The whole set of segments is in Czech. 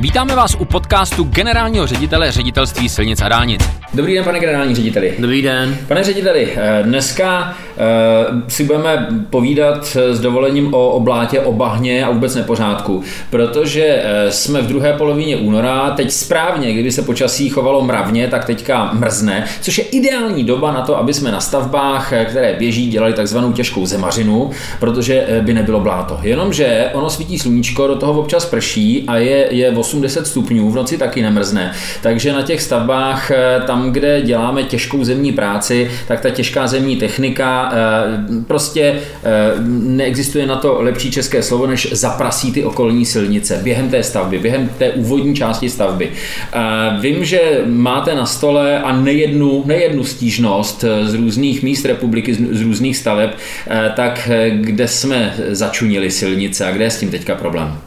Vítáme vás u podcastu generálního ředitele ředitelství silnic a dálnic. Dobrý den, pane generální řediteli. Dobrý den. Pane řediteli, eh, dneska eh, si budeme povídat s dovolením o oblátě, o bahně a vůbec nepořádku, protože eh, jsme v druhé polovině února, teď správně, kdyby se počasí chovalo mravně, tak teďka mrzne, což je ideální doba na to, aby jsme na stavbách, které běží, dělali takzvanou těžkou zemařinu, protože by nebylo bláto. Jenomže ono svítí sluníčko, do toho občas prší a je, je 80 stupňů, v noci taky nemrzne. Takže na těch stavbách tam kde děláme těžkou zemní práci, tak ta těžká zemní technika eh, prostě eh, neexistuje na to lepší české slovo, než zaprasí ty okolní silnice během té stavby, během té úvodní části stavby. Eh, vím, že máte na stole a nejednu, nejednu stížnost z různých míst republiky, z různých staveb, tak kde jsme začunili silnice a kde je s tím teďka problém?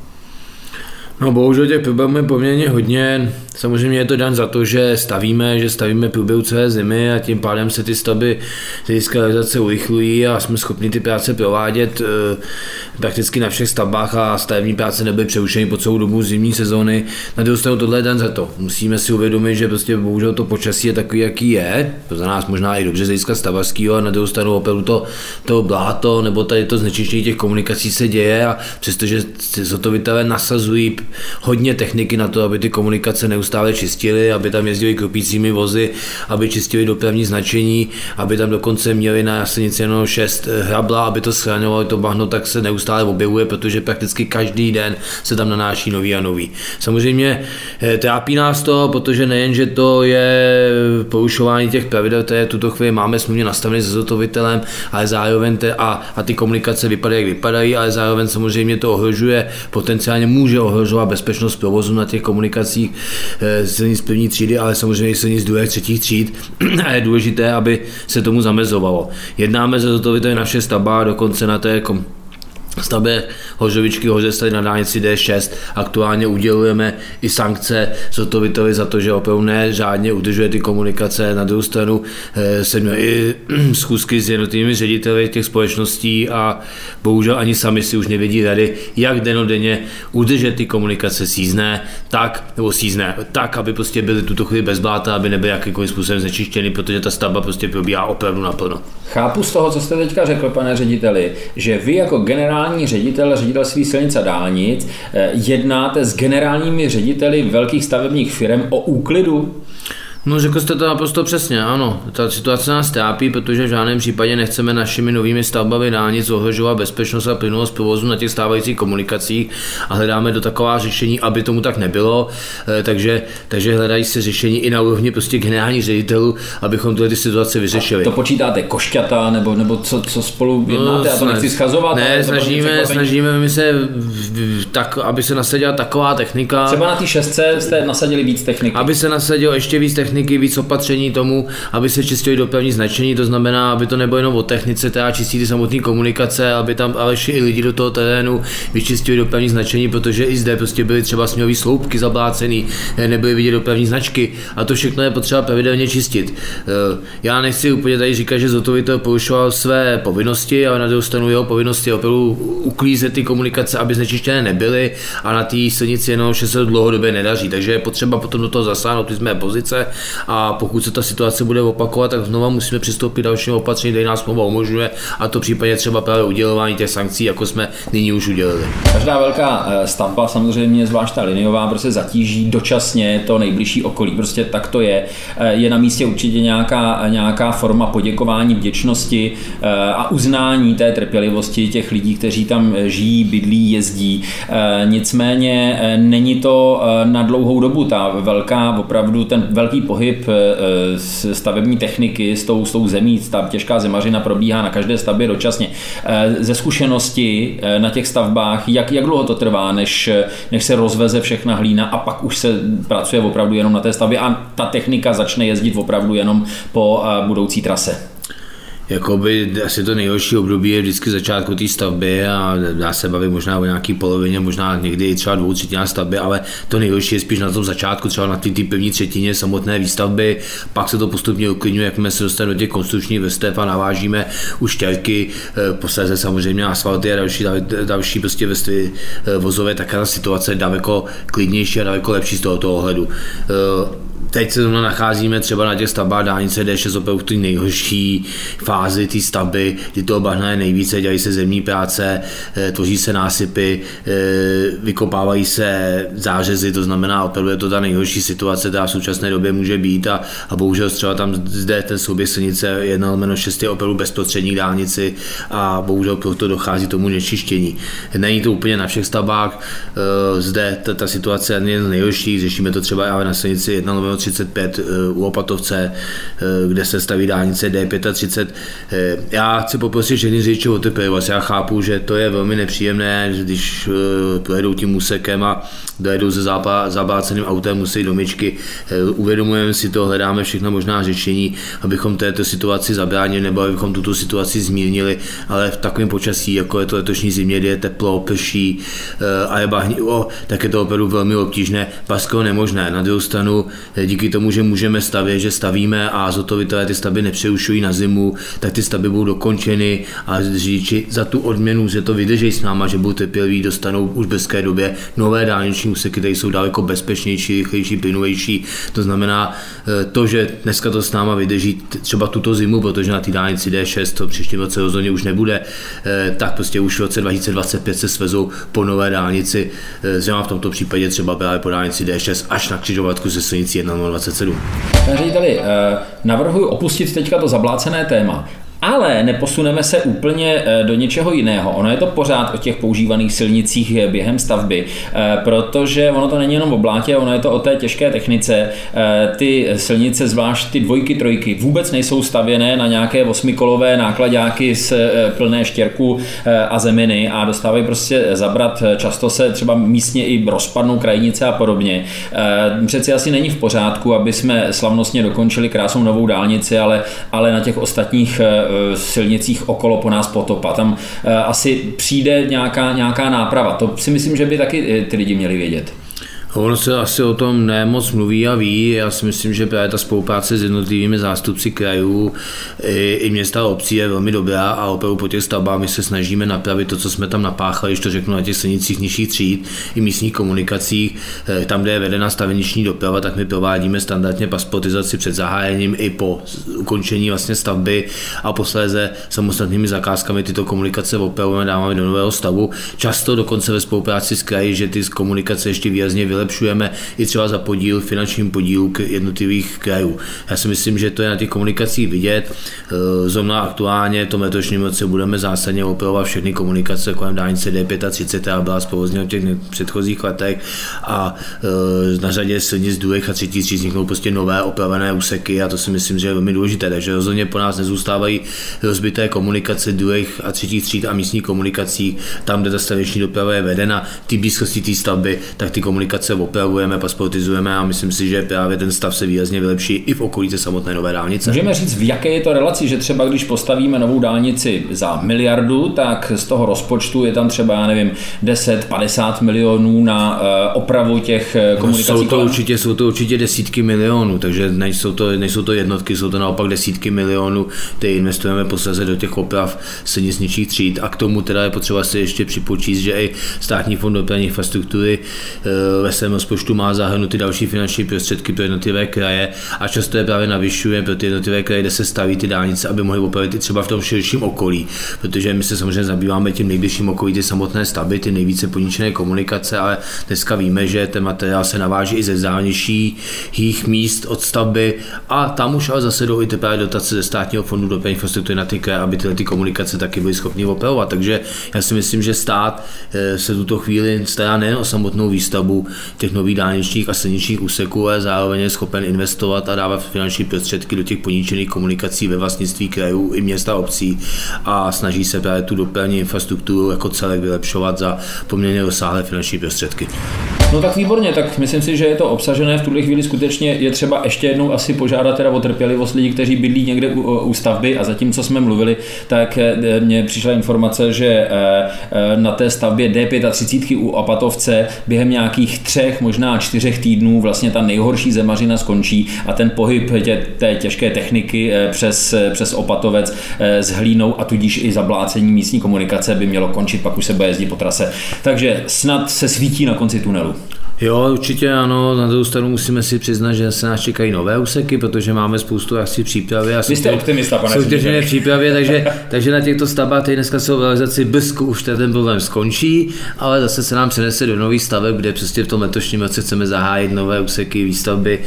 No bohužel těch problémů je poměrně hodně. Samozřejmě je to dan za to, že stavíme, že stavíme průběhu celé zimy a tím pádem se ty stavby z realizace urychlují a jsme schopni ty práce provádět e, prakticky na všech stavbách a stavební práce nebyly přerušeny po celou dobu zimní sezóny. Na druhou stranu tohle je dan za to. Musíme si uvědomit, že prostě bohužel to počasí je takový, jaký je. To za nás možná i dobře z hlediska stavařského, a na druhou stranu opravdu to, to bláto nebo tady to znečištění těch komunikací se děje a přestože zhotovitelé nasazují hodně techniky na to, aby ty komunikace neustále čistili, aby tam jezdili kropícími vozy, aby čistili dopravní značení, aby tam dokonce měli na silnici jenom 6 hrabla, aby to schraňovalo to bahno, tak se neustále objevuje, protože prakticky každý den se tam nanáší nový a nový. Samozřejmě eh, trápí nás to, protože nejen, že to je porušování těch pravidel, které tuto chvíli máme smluvně nastavené se zotovitelem, ale zároveň te, a, a ty komunikace vypadají, jak vypadají, ale zároveň samozřejmě to ohrožuje, potenciálně může ohrožovat zajišťovat bezpečnost provozu na těch komunikacích eh, silnic první třídy, ale samozřejmě i silnic druhé, třetích tříd a je důležité, aby se tomu zamezovalo. Jednáme se zhotoviteli naše stavba, dokonce na té kom- stavbě Hořovičky Hořestady na dálnici D6 aktuálně udělujeme i sankce Zotovitovi za to, že opravdu neřádně udržuje ty komunikace. Na druhou stranu eh, se měl i schůzky s jednotlivými řediteli těch společností a bohužel ani sami si už nevědí rady, jak denodenně udržet ty komunikace sízné, tak, nebo sízné, tak, aby prostě byly tuto chvíli bez bláta, aby nebyly jakýmkoliv způsobem znečištěny, protože ta stavba prostě probíhá opravdu naplno. Chápu z toho, co jste teďka řekl, pane řediteli, že vy jako generální ředitel ředitelství silnic a dálnic eh, jednáte s generálními řediteli velkých stavebních firm o úklidu? No řekl jste to naprosto přesně, ano. Ta situace nás trápí, protože v žádném případě nechceme našimi novými stavbami dálnic ohrožovat bezpečnost a plynulost provozu na těch stávajících komunikacích a hledáme do taková řešení, aby tomu tak nebylo. Eh, takže, takže hledají se řešení i na úrovni prostě generálních ředitelů, abychom tyhle ty situace vyřešili. A to počítáte košťata nebo, nebo co, co spolu no, jednáte? No, já to nechci schazovat. Ne, snažíme, snažíme my se tak, aby se nasadila taková technika. Třeba na té šestce jste nasadili víc techniky. Aby se nasadilo ještě víc techniky techniky, víc opatření tomu, aby se čistili dopravní značení, to znamená, aby to nebylo jenom o technice, teda čistí ty samotné komunikace, aby tam ale i lidi do toho terénu vyčistili dopravní značení, protože i zde prostě byly třeba směrové sloupky zablácený, eh, nebyly vidět dopravní značky a to všechno je potřeba pravidelně čistit. Eh, já nechci úplně tady říkat, že zotovitel porušoval své povinnosti, ale na druhou stranu jeho povinnosti opravdu uklízet ty komunikace, aby znečištěné nebyly a na té silnici jenom, že se dlouhodobě nedaří. Takže je potřeba potom do toho zasáhnout ty jsme pozice a pokud se ta situace bude opakovat, tak znova musíme přistoupit dalším opatření, které nás smlouva umožňuje a to případně třeba právě udělování těch sankcí, jako jsme nyní už udělali. Každá velká eh, stavba, samozřejmě zvlášť ta liniová, prostě zatíží dočasně to nejbližší okolí. Prostě tak to je. Eh, je na místě určitě nějaká, nějaká forma poděkování, vděčnosti eh, a uznání té trpělivosti těch lidí, kteří tam žijí, bydlí, jezdí. Nicméně není to na dlouhou dobu. Ta velká, opravdu ten velký pohyb pohyb eh, stavební techniky s tou, s tou zemí, ta těžká zemařina probíhá na každé stavbě dočasně. Eh, ze zkušenosti eh, na těch stavbách, jak, jak dlouho to trvá, než, než se rozveze všechna hlína a pak už se pracuje opravdu jenom na té stavbě a ta technika začne jezdit opravdu jenom po budoucí trase? Jakoby asi to nejhorší období je vždycky začátku té stavby a dá se bavit možná o nějaký polovině, možná někdy i třeba dvou třetina stavby, ale to nejhorší je spíš na tom začátku, třeba na té první třetině samotné výstavby, pak se to postupně uklidňuje, jakmile se dostaneme do těch konstrukčních vrstev a navážíme už štěrky, eh, posléze samozřejmě asfalty a další, další prostě vrstvy eh, vozové, tak ta situace je daleko klidnější a daleko lepší z tohoto ohledu. Eh, teď se zrovna nacházíme třeba na těch stavbách dálnice D6 opravdu v té nejhorší fázi té stavby, kdy toho bahna je nejvíce, dělají se zemní práce, eh, tvoří se násypy, eh, vykopávají se zářezy, to znamená opravdu je to ta nejhorší situace, která v současné době může být a, a bohužel třeba tam zde ten souběh silnice 1 lomeno 6 je opravdu bezprostřední dálnici a bohužel proto dochází tomu nečištění. Není to úplně na všech stavbách, eh, zde ta, ta situace je nejhorší, řešíme to třeba ale na silnici 1 lomeno 35 eh, u Opatovce, eh, kde se staví dálnice D35. Eh, já chci poprosit všechny řidiče o trpělivost. Já chápu, že to je velmi nepříjemné, když projedou tím úsekem a dojedou se zabáceným autem, musí do myčky. Uvědomujeme si to, hledáme všechno možná řešení, abychom této situaci zabránili nebo abychom tuto situaci zmírnili, ale v takovém počasí, jako je to letošní zimě, kdy je teplo, prší a je bahnivo, tak je to opravdu velmi obtížné, pasko nemožné. Na druhou stranu díky tomu, že můžeme stavět, že stavíme a zotovitelé ty stavby nepřeušují na zimu, tak ty stavby budou dokončeny a řidiči za tu odměnu, že to vydrží s náma, že budou trpěliví, dostanou už v bezké době nové dálniční úseky, které jsou daleko bezpečnější, rychlejší, plynulejší. To znamená eh, to, že dneska to s náma vydrží třeba tuto zimu, protože na té dálnici D6 to příští roce rozhodně už nebude, eh, tak prostě už v roce 2025 se svezou po nové dálnici, eh, zřejmě v tomto případě třeba právě po dálnici D6 až na křižovatku se silnicí 1 27. Pane řediteli, navrhuji opustit teďka to zablácené téma ale neposuneme se úplně eh, do něčeho jiného. Ono je to pořád o těch používaných silnicích eh, během stavby, eh, protože ono to není jenom o blátě, ono je to o té těžké technice. Ty silnice, zvlášť ty dvojky, trojky, vůbec nejsou stavěné na nějaké osmikolové nákladáky z plné štěrku a zeminy a dostávají prostě zabrat. Často se třeba místně i rozpadnou krajnice a podobně. Přeci asi není v pořádku, aby jsme slavnostně dokončili krásnou novou dálnici, ale, ale na těch ostatních silnicích okolo po nás potopa. Tam eh, asi přijde nějaká, nějaká náprava. To si myslím, že by taky eh, ty lidi měli vědět. Ono se asi o tom nemoc mluví a ví. Já si myslím, že právě ta spolupráce s jednotlivými zástupci krajů i, i města a obcí je velmi dobrá a opravdu po těch stavbách my se snažíme napravit to, co jsme tam napáchali, když to řeknu na těch silnicích nižších tříd i místních komunikacích. Eh, tam, kde je vedena staveniční doprava, tak my provádíme standardně pasportizaci před zahájením i po ukončení vlastně stavby a posléze samostatnými zakázkami tyto komunikace opravujeme, dáváme do nového stavu. Často dokonce ve spolupráci s kraji, že ty komunikace ještě výrazně vylepšujeme i třeba za podíl, finančním podílu k jednotlivých krajů. Já si myslím, že to je na těch komunikacích vidět. Eh, zrovna aktuálně v tom letošním roce budeme zásadně opravovat všechny komunikace kolem dálnice D35, která byla zprovozněna v těch předchozích letech a eh, na řadě silnic druhých a třetí tříd vzniknou prostě nové opravené úseky a to si myslím, že je velmi důležité. Takže rozhodně po nás nezůstávají rozbité komunikace druhých a třetích tříd a místních komunikací, tam, kde ta stavební doprava je vedena, ty blízkosti té stavby, tak ty komunikace se opravujeme, pasportizujeme a myslím si, že právě ten stav se výrazně vylepší i v okolí té samotné nové dálnice. Můžeme říct, v jaké je to relaci, že třeba když postavíme novou dálnici za miliardu, tak z toho rozpočtu je tam třeba, já nevím, 10-50 milionů na eh, opravu těch eh, komunikací. No, jsou, to určitě, jsou to určitě desítky milionů, takže nejsou to, nejsou to jednotky, jsou to naopak desítky milionů, které investujeme posledně do těch oprav silnic nižších tříd. A k tomu teda je potřeba si ještě připočíst, že i státní fond dopravní infrastruktury eh, ve svém rozpočtu má zahrnuty další finanční prostředky pro jednotlivé kraje a často je právě navyšuje pro ty jednotlivé kraje, kde se staví ty dálnice, aby mohly opravit i třeba v tom širším okolí, protože my se samozřejmě zabýváme tím nejbližším okolí, ty samotné stavby, ty nejvíce poničené komunikace, ale dneska víme, že ten materiál se naváží i ze zdálnějších míst od stavby a tam už ale zase jdou i teprve dotace ze státního fondu do infrastruktury na ty kraje, aby tyhle ty komunikace taky byly schopny opravovat. Takže já si myslím, že stát eh, se tuto chvíli stará nejen o samotnou výstavbu těch nových dálničních a silničních úseků a zároveň je schopen investovat a dávat finanční prostředky do těch poničených komunikací ve vlastnictví krajů i města obcí a snaží se právě tu dopravní infrastrukturu jako celek vylepšovat za poměrně rozsáhlé finanční prostředky. No tak výborně, tak myslím si, že je to obsažené. V tuhle chvíli skutečně je třeba ještě jednou asi požádat teda o trpělivost lidí, kteří bydlí někde u, u stavby a zatím, co jsme mluvili, tak eh, mně přišla informace, že na té stavbě D35 u Opatovce během nějakých třech, možná čtyřech týdnů vlastně ta nejhorší zemařina skončí a ten pohyb tě, té těžké techniky přes, přes Opatovec s hlínou a tudíž i zablácení místní komunikace by mělo končit, pak už se bude jezdit po trase. Takže snad se svítí na konci tunelu. Jo, určitě ano. Na druhou stranu musíme si přiznat, že se nás čekají nové úseky, protože máme spoustu akcí přípravy. A Vy jste optimista, pane Soutěžené přípravě, takže, takže na těchto stavbách teď dneska jsou realizaci Bsku už ten problém skončí, ale zase se nám přenese do nových staveb, kde přesně v tom letošním roce chceme zahájit nové úseky výstavby,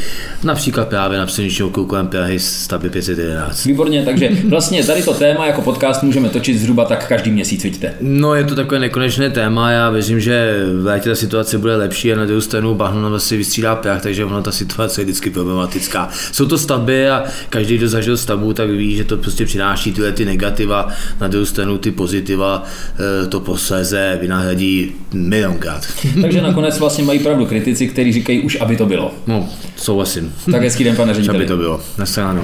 například právě na silničního kolem Prahy stavby 511. Výborně, takže vlastně tady to téma jako podcast můžeme točit zhruba tak každý měsíc, vidíte. No, je to takové nekonečné téma, já věřím, že v létě ta situace bude lepší a na druhou stranu bahno vlastně vystřídá prach, takže ono ta situace je vždycky problematická. Jsou to stavby a každý, kdo zažil stavbu, tak ví, že to prostě přináší tyhle ty negativa, na druhou stranu ty pozitiva, eh, to posléze vynahradí milionkrát. Takže nakonec vlastně mají pravdu kritici, kteří říkají už, aby to bylo. No, souhlasím. Tak hezký den, pane řediteli. aby to bylo. Na stranu.